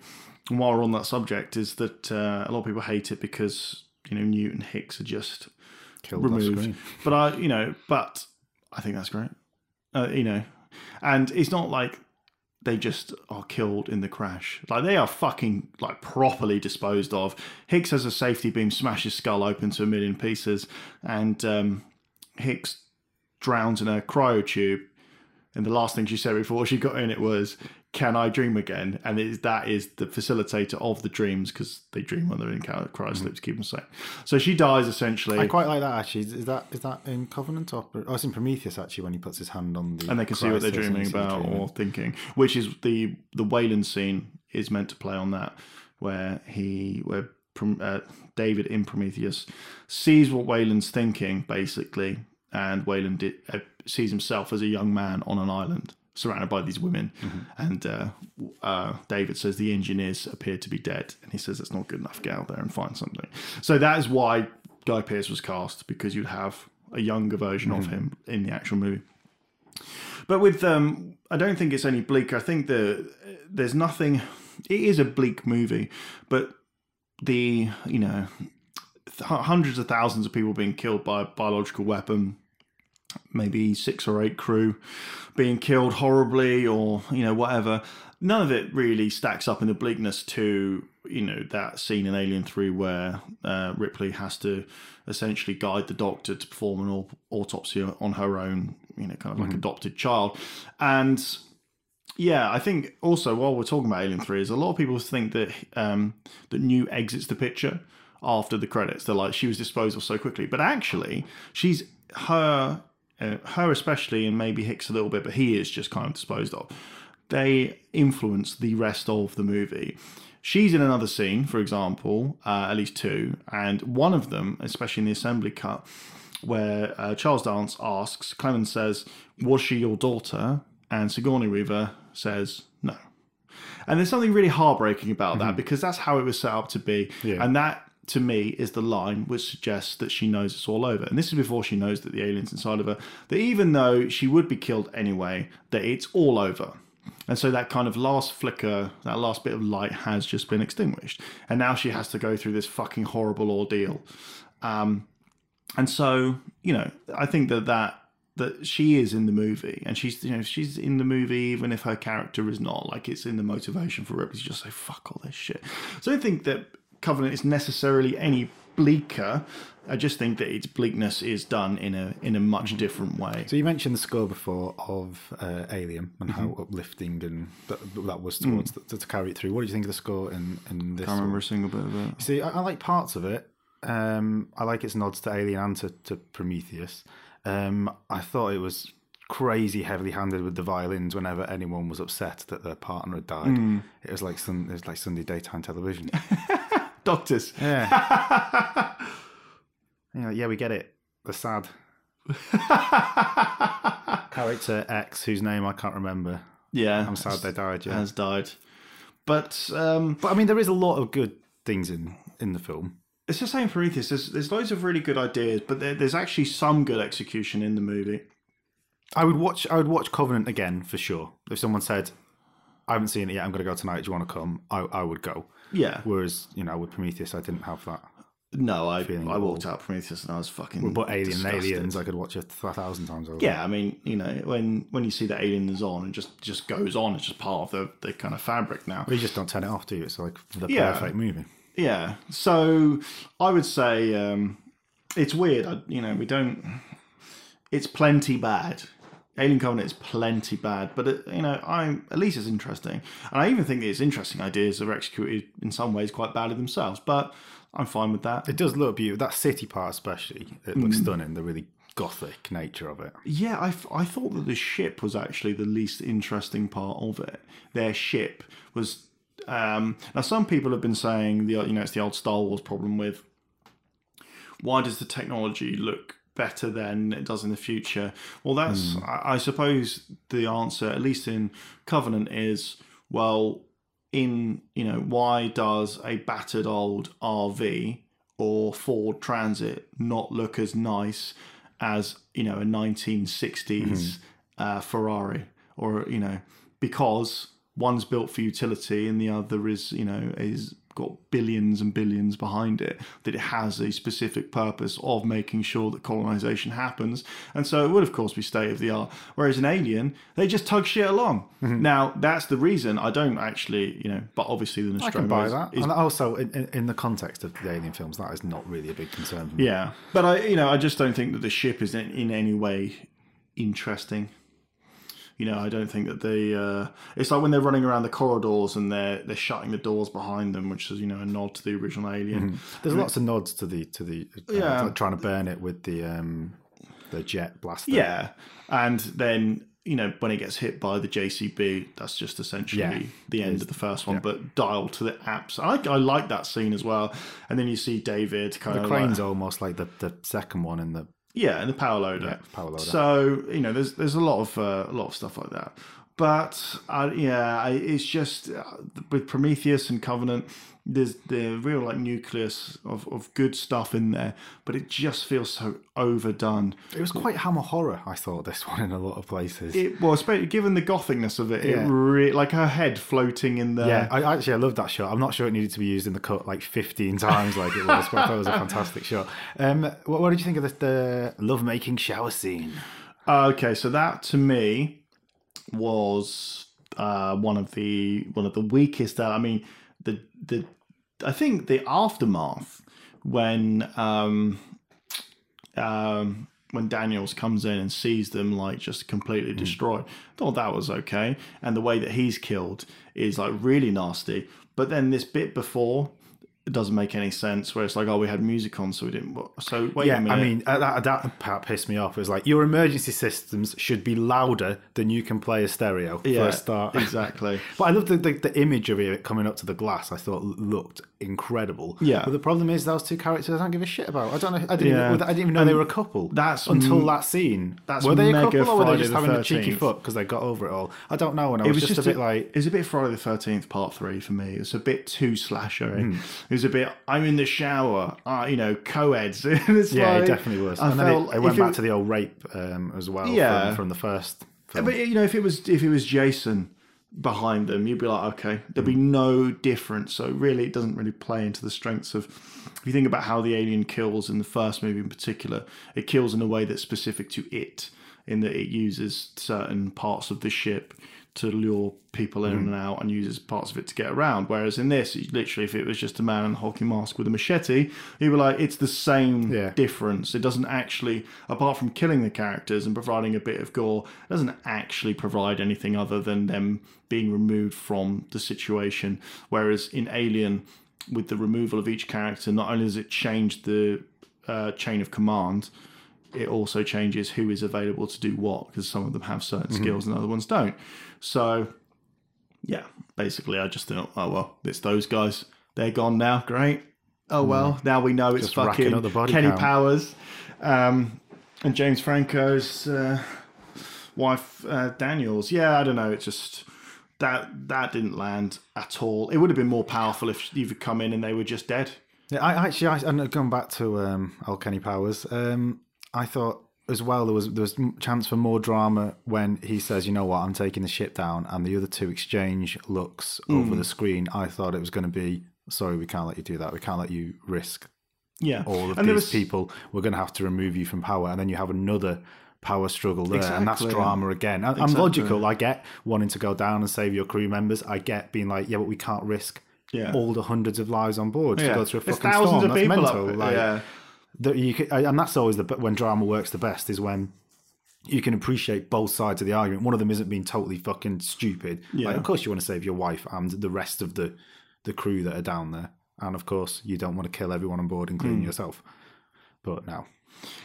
And while we're on that subject, is that uh, a lot of people hate it because, you know, Newton Hicks are just killed removed. But I, you know, but I think that's great. Uh, you know, and it's not like they just are killed in the crash. Like they are fucking like properly disposed of. Hicks has a safety beam, smash his skull open to a million pieces, and um, Hicks drowns in a cryo tube. And the last thing she said before she got in it was, "Can I dream again?" And is, that is the facilitator of the dreams because they dream when they're in sleep to keep them safe. So she dies essentially. I quite like that actually. Is that is that in Covenant or oh, it's in Prometheus actually when he puts his hand on the and they can see what they're dreaming about dreaming. or thinking. Which is the the Weyland scene is meant to play on that, where he where uh, David in Prometheus sees what Weyland's thinking basically, and Weyland did, uh, sees himself as a young man on an island. Surrounded by these women, and uh, uh, David says the engineers appear to be dead, and he says it's not good enough. Get out there and find something. So that is why Guy Pearce was cast because you'd have a younger version of him in the actual movie. But with um, I don't think it's any bleaker. I think the there's nothing. It is a bleak movie, but the you know hundreds of thousands of people being killed by a biological weapon, maybe six or eight crew being killed horribly, or you know whatever. None of it really stacks up in the bleakness to you know that scene in Alien Three where uh, Ripley has to essentially guide the doctor to perform an autopsy on her own, you know, kind of like adopted child, and yeah, I think also while we're talking about Alien Three, is a lot of people think that um, that Newt exits the picture after the credits. They're like she was disposed of so quickly, but actually she's her uh, her especially, and maybe Hicks a little bit, but he is just kind of disposed of. They influence the rest of the movie. She's in another scene, for example, uh, at least two, and one of them, especially in the assembly cut, where uh, Charles Dance asks, Clemens says, Was she your daughter? And Sigourney Weaver says, No. And there's something really heartbreaking about that because that's how it was set up to be. Yeah. And that, to me, is the line which suggests that she knows it's all over. And this is before she knows that the alien's inside of her, that even though she would be killed anyway, that it's all over. And so that kind of last flicker, that last bit of light has just been extinguished. And now she has to go through this fucking horrible ordeal. Um, and so, you know, I think that that that she is in the movie and she's you know she's in the movie even if her character is not like it's in the motivation for Ripley to just say fuck all this shit so I think that Covenant is necessarily any bleaker I just think that its bleakness is done in a in a much different way So you mentioned the score before of uh, Alien and how Mm-hmm. uplifting and that, that was towards to, to carry it through. What do you think of the score in in this? Mm. I remember a single bit of it See, I, I like parts of it. Um, I like its nods to Alien and to, to Prometheus. Um, I thought it was crazy heavily handed with the violins whenever anyone was upset that their partner had died. Mm. It was like some it was like Sunday daytime television. Doctors yeah. yeah, yeah, we get it. They're sad. Character X, whose name I can't remember. yeah I'm sad they died. Yeah, has died but um but I mean, there is a lot of good things in in the film. it's the same for Prometheus there's, there's loads of really good ideas but there, there's actually some good execution in the movie I would watch. I would watch Covenant again for sure. If someone said, "I haven't seen it yet. I'm going to go tonight. Do you want to come?" I, I would go. Yeah Whereas, you know, with Prometheus, I didn't have that. No, I I walked out Prometheus and I was fucking. But Alien, disgusted. Aliens, I could watch it a thousand times over. Yeah, I mean, you know, when when you see that Alien is on, it just just goes on. It's just part of the the kind of fabric now. But you just don't turn it off, do you? It's like the Yeah. perfect movie. Yeah. So I would say um, it's weird. I, you know, we don't. It's plenty bad. Alien Covenant is plenty bad, but it, you know, I'm at least it's interesting, and I even think its interesting ideas are executed in some ways quite badly themselves. But I'm fine with that. It does look beautiful. That city part, especially, it looks Mm. stunning. The really gothic nature of it. Yeah, I, I thought that the ship was actually the least interesting part of it. Their ship was. Um, now, some people have been saying the you know it's the old Star Wars problem with why does the technology look better than it does in the future? Well, that's I, I suppose the answer, at least in Covenant, is well, in you know why does a battered old RV or Ford Transit not look as nice as you know a 1960s uh, Ferrari? Or you know because one's built for utility and the other is you know is got billions and billions behind it, that it has a specific purpose of making sure that colonization happens. And so it would, of course, be state of the art. Whereas an Alien, they just tug shit along. Mm-hmm. Now, that's the reason I don't actually, you know, but obviously the I can buy is- that. is and also, in, in, the context of the Alien films, that is not really a big concern for me. Yeah, but I, you know, I just don't think that the ship is in, in any way interesting. You know, I don't think that they. Uh, it's like when they're running around the corridors and they're they're shutting the doors behind them, which is you know a nod to the original Alien. There's lots of nods to the to the uh, Yeah. trying to burn it with the um the jet blaster. Yeah, and then you know when it gets hit by the JCB, that's just essentially Yeah. the end of the first one, but dialed to the apps. I like I like that scene as well. And then you see David kind the of crane's like, almost like the, the second one in the Yeah, and the power loader. Yeah, power loader. So you know, there's there's a lot of uh, a lot of stuff like that. But uh, yeah, I, it's just uh, with Prometheus and Covenant, there's the real like nucleus of, of good stuff in there, but it just feels so overdone. It was quite hammer horror, I thought, this one in a lot of places. It well, especially given the gothicness of it, Yeah. it re- like her head floating in there. yeah, I actually I love that shot. I'm not sure it needed to be used in the cut like 15 times like it was, but I thought it was a fantastic shot. Um, what, what did you think of the, the love-making shower scene? Uh, okay, so that to me was uh, one of the one of the weakest. Uh, I mean, the the I think the aftermath when um, um, when Daniels comes in and sees them like just completely destroyed. Thought that was okay, and the way that he's killed is like really nasty. But then this bit before. It doesn't make any sense. Where it's like, oh, we had music on, so we didn't. So wait a Yeah, minute. I mean uh, that that part pissed me off. It was like your emergency systems should be louder than you can play a stereo yeah, for a start. exactly. But I love the, the the image of it coming up to the glass. I thought looked incredible. Yeah. But the problem is those two characters I don't give a shit about. I don't know. I didn't. Yeah. Even, I didn't even know they were a couple. that's until m- that scene. that's were they a couple or were they just the having a cheeky 13th. foot because they got over it all? I don't know. And I was, just, a bit like. it was a bit Friday the Thirteenth Part Three for me. It was a bit too slasher. Hmm. It was a bit. I'm in the shower. Uh, you know, co-eds. Yeah, like- it definitely was. I and then felt it, it went back to the old rape um, as well. Yeah. From, from the first. Film. But you know, if it was if it was Jason behind them, you'd be like, okay, there'd be Hmm. no difference. So really, it doesn't really play into the strengths of. If you think about how the alien kills in the first movie in particular, it kills in a way that's specific to it, in that it uses certain parts of the ship to lure people in and out and uses parts of it to get around. Whereas in this, literally, if it was just a man in a hulking mask with a machete, you'd be like, it's the same Yeah. difference. It doesn't actually, apart from killing the characters and providing a bit of gore, it doesn't actually provide anything other than them being removed from the situation. Whereas in Alien, with the removal of each character, not only does it change the uh, chain of command, it also changes who is available to do what because some of them have certain skills and other ones don't. So, yeah, basically, I just thought, oh well, it's those guys. They're gone now. Great. Oh well, now we know it's Just fucking Kenny count. Powers um, and James Franco's uh, wife uh, Daniels. Yeah, I don't know. It just that that didn't land at all. It would have been more powerful if you've come in and they were just dead. Yeah, I actually, I, and going back to um, old Kenny Powers, um, I thought as well there was there was chance for more drama when he says, "You know what? I'm taking the ship down," and the other two exchange looks over the hmm. screen. I thought it was going to be, "Sorry, we can't let you do that. We can't let you risk Yeah, all of and these was- people. We're going to have to remove you from power." And then you have another power struggle there, and that's drama again. I, I'm Exactly. logical. I get wanting to go down and save your crew members. I get being like, "Yeah, but we can't risk." Yeah. All the hundreds of lives on board to go through a There's fucking thousands storm. of That's people mental. up. Like, yeah, that you can, and that's always the when drama works the best is when you can appreciate both sides of the argument. One of them isn't being totally fucking stupid. Yeah. Like, of course, you want to save your wife and the rest of the the crew that are down there, and of course, you don't want to kill everyone on board, including yourself. But now,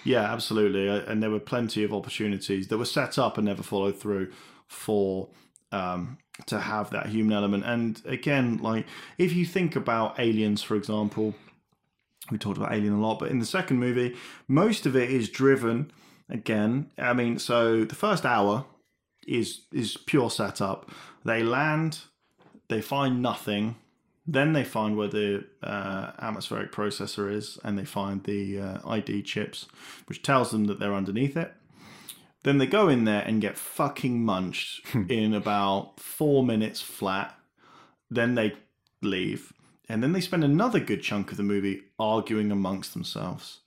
Yeah, absolutely. And there were plenty of opportunities that were set up and never followed through for um, to have that human element. And again, like if you think about aliens, for example, we talked about Alien a lot, but in the second movie, most of it is driven again. I mean, so the first hour is is pure setup. They land, they find nothing, then they find where the uh, atmospheric processor is, and they find the uh, ID chips, which tells them that they're underneath it. Then they go in there and get fucking munched in about four minutes flat. Then they leave. And then they spend another good chunk of the movie arguing amongst themselves.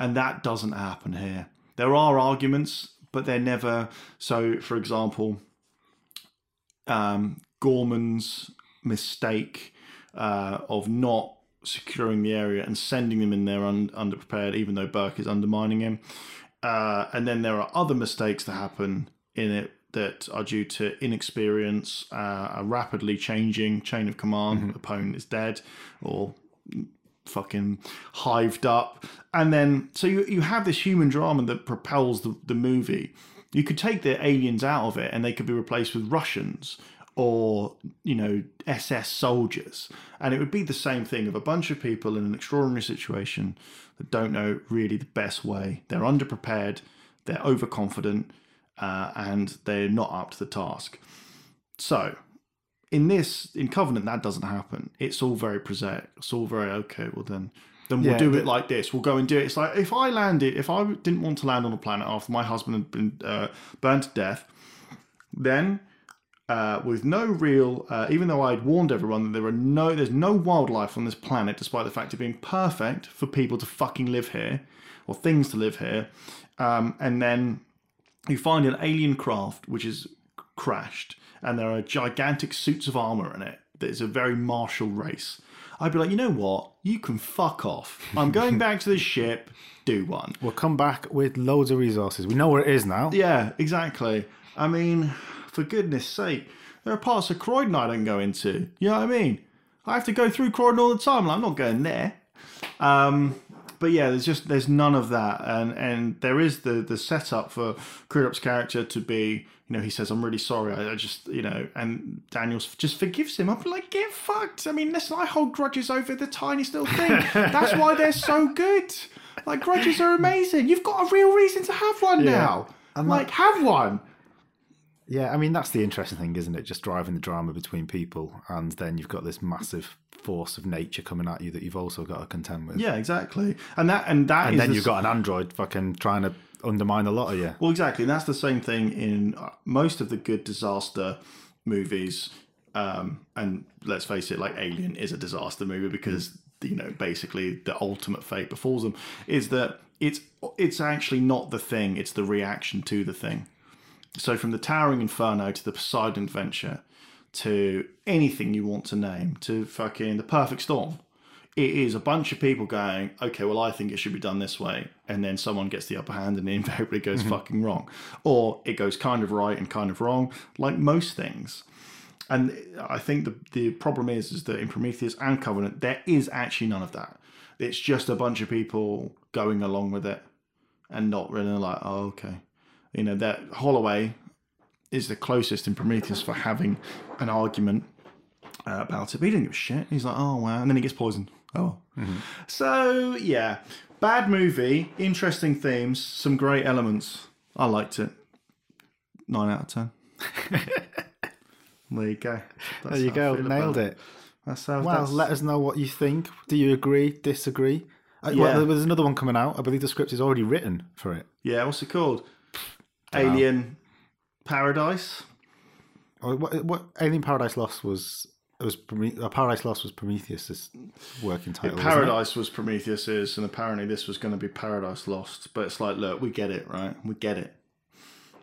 And that doesn't happen here. There are arguments, but they're never. So, for example, um, Gorman's mistake uh, of not securing the area and sending them in there un- underprepared, even though Burke is undermining him. Uh, and then there are other mistakes that happen in it that are due to inexperience, uh, a rapidly changing chain of command. Opponent is dead or fucking hived up. And then, so you, you have this human drama that propels the, the movie. You could take the aliens out of it and they could be replaced with Russians or, you know, SS soldiers. And it would be the same thing of a bunch of people in an extraordinary situation that don't know really the best way. They're underprepared, they're overconfident, uh, and they're not up to the task. So, in this in Covenant that doesn't happen. It's all very prosaic. It's all very okay. Well then, then we'll Yeah, do the- it like this. We'll go and do it. It's like if I landed, if I didn't want to land on a planet after my husband had been uh, burned to death, then uh, with no real, uh, even though I'd warned everyone that there are no, there's no wildlife on this planet, despite the fact of being perfect for people to fucking live here or things to live here, um, and then you find an alien craft which is crashed and there are gigantic suits of armor in it that is a very martial race. I'd be like you know what? You can fuck off. I'm going back to the ship. Do one. We'll come back with loads of resources. We know where it is now. yeah exactly. I mean for goodness sake there are parts of croydon i don't go into. You know what i mean? I have to go through croydon all the time like, i'm not going there. Um, but yeah, there's just there's none of that, and and there is the the setup for Crudup's character to be, you know, he says, "I'm really sorry, I, I just, you know," and Daniels just forgives him. I'm like, get fucked. I mean, listen, I hold grudges over the tiniest little thing. That's why they're so good. Like grudges are amazing. You've got a real reason to have one now. And like, have one. Yeah, I mean that's the interesting thing, isn't it? Just driving the drama between people, and then you've got this massive force of nature coming at you that you've also got to contend with. Yeah, exactly. And that and that and then the you've got an android fucking trying to undermine a lot of you. Well, exactly. And that's the same thing in uh, most of the good disaster movies. Um, and let's face it, like Alien is a disaster movie because you know basically the ultimate fate befalls them. Is that it's it's actually not the thing; it's the reaction to the thing. So from the Towering Inferno to the Poseidon Adventure to anything you want to name to fucking the Perfect Storm. It is a bunch of people going, okay, well, I think it should be done this way. And then someone gets the upper hand and it invariably goes mm-hmm. fucking wrong. Or it goes kind of right and kind of wrong, like most things. And I think the, the problem is, is that in Prometheus and Covenant, there is actually none of that. It's just a bunch of people going along with it and not really like, oh, okay. You know, that Holloway is the closest in Prometheus for having an argument uh, about it. But he didn't give a shit. He's like, oh, wow. And then he gets poisoned. Oh. So, yeah. Bad movie, interesting themes, some great elements. I liked it. Nine out of ten. there you go. That's There you go, nailed about it. That's how. Well, that's, let us know what you think. Do you agree? Disagree? Uh, Yeah. well, there's another one coming out. I believe the script is already written for it. yeah. What's it called? Alien Paradise. Or What, what Alien Paradise Lost was? It was Prome- uh, Paradise Lost was Prometheus' working title. it? Paradise was Prometheus's, and apparently this was going to be Paradise Lost. But it's like, look, we get it, right? We get it.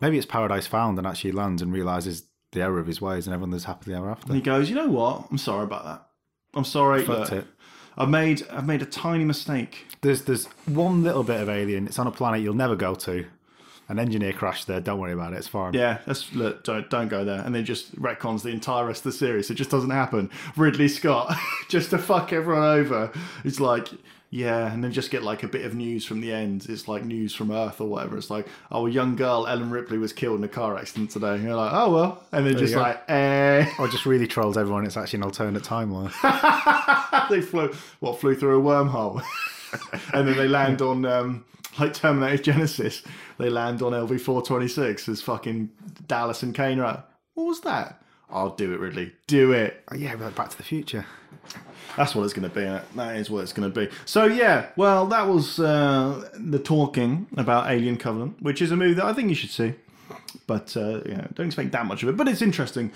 Maybe it's Paradise Found, and actually lands and realizes the error of his ways, and everyone lives happily ever after. And he goes, you know what? I'm sorry about that. I'm sorry. Fucked look, it. I've made I've made a tiny mistake. There's there's one little bit of alien. It's on a planet you'll never go to. An engineer crashed there. Don't worry about it. It's fine. Yeah, that's look, don't don't go there. And then just retcons the entire rest of the series. It just doesn't happen. Ridley Scott, just to fuck everyone over. It's like, yeah, and then just get like a bit of news from the end. It's like news from Earth or whatever. It's like, oh, a young girl, Ellen Ripley, was killed in a car accident today. And you're like, oh well. And then just like, eh. Or just really trolls everyone. It's actually an alternate timeline. they flew what flew through a wormhole, and then they land on um, like Terminator Genisys. They land on LV four twenty six as fucking Dallas and Kane right. What was that? I'll do it, Ridley. Do it. oh, yeah, but Back to the Future. That's what it's going to be. That is what it's going to be. So yeah, well, that was uh, the talking about Alien Covenant, which is a movie that I think you should see. But uh, yeah, don't expect that much of it. But it's interesting.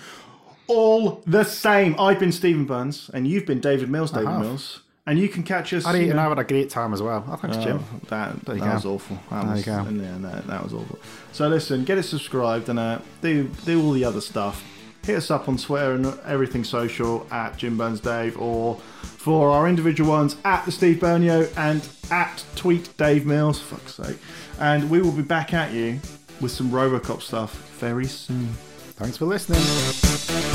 all the same. I've been Stephen Burns, and you've been David Mills, David. Mills. And you can catch us. I you and I had a great time as well. Oh, thanks, Jim. That that was awful. That There was, you go. and that, that was awful. So listen, get it subscribed and uh, do do all the other stuff. Hit us up on Twitter and everything social at Jim Burns Dave, or for our individual ones at the Steve Bernio and at Tweet Dave Mills. Fuck's sake! And we will be back at you with some RoboCop stuff very soon. Thanks for listening.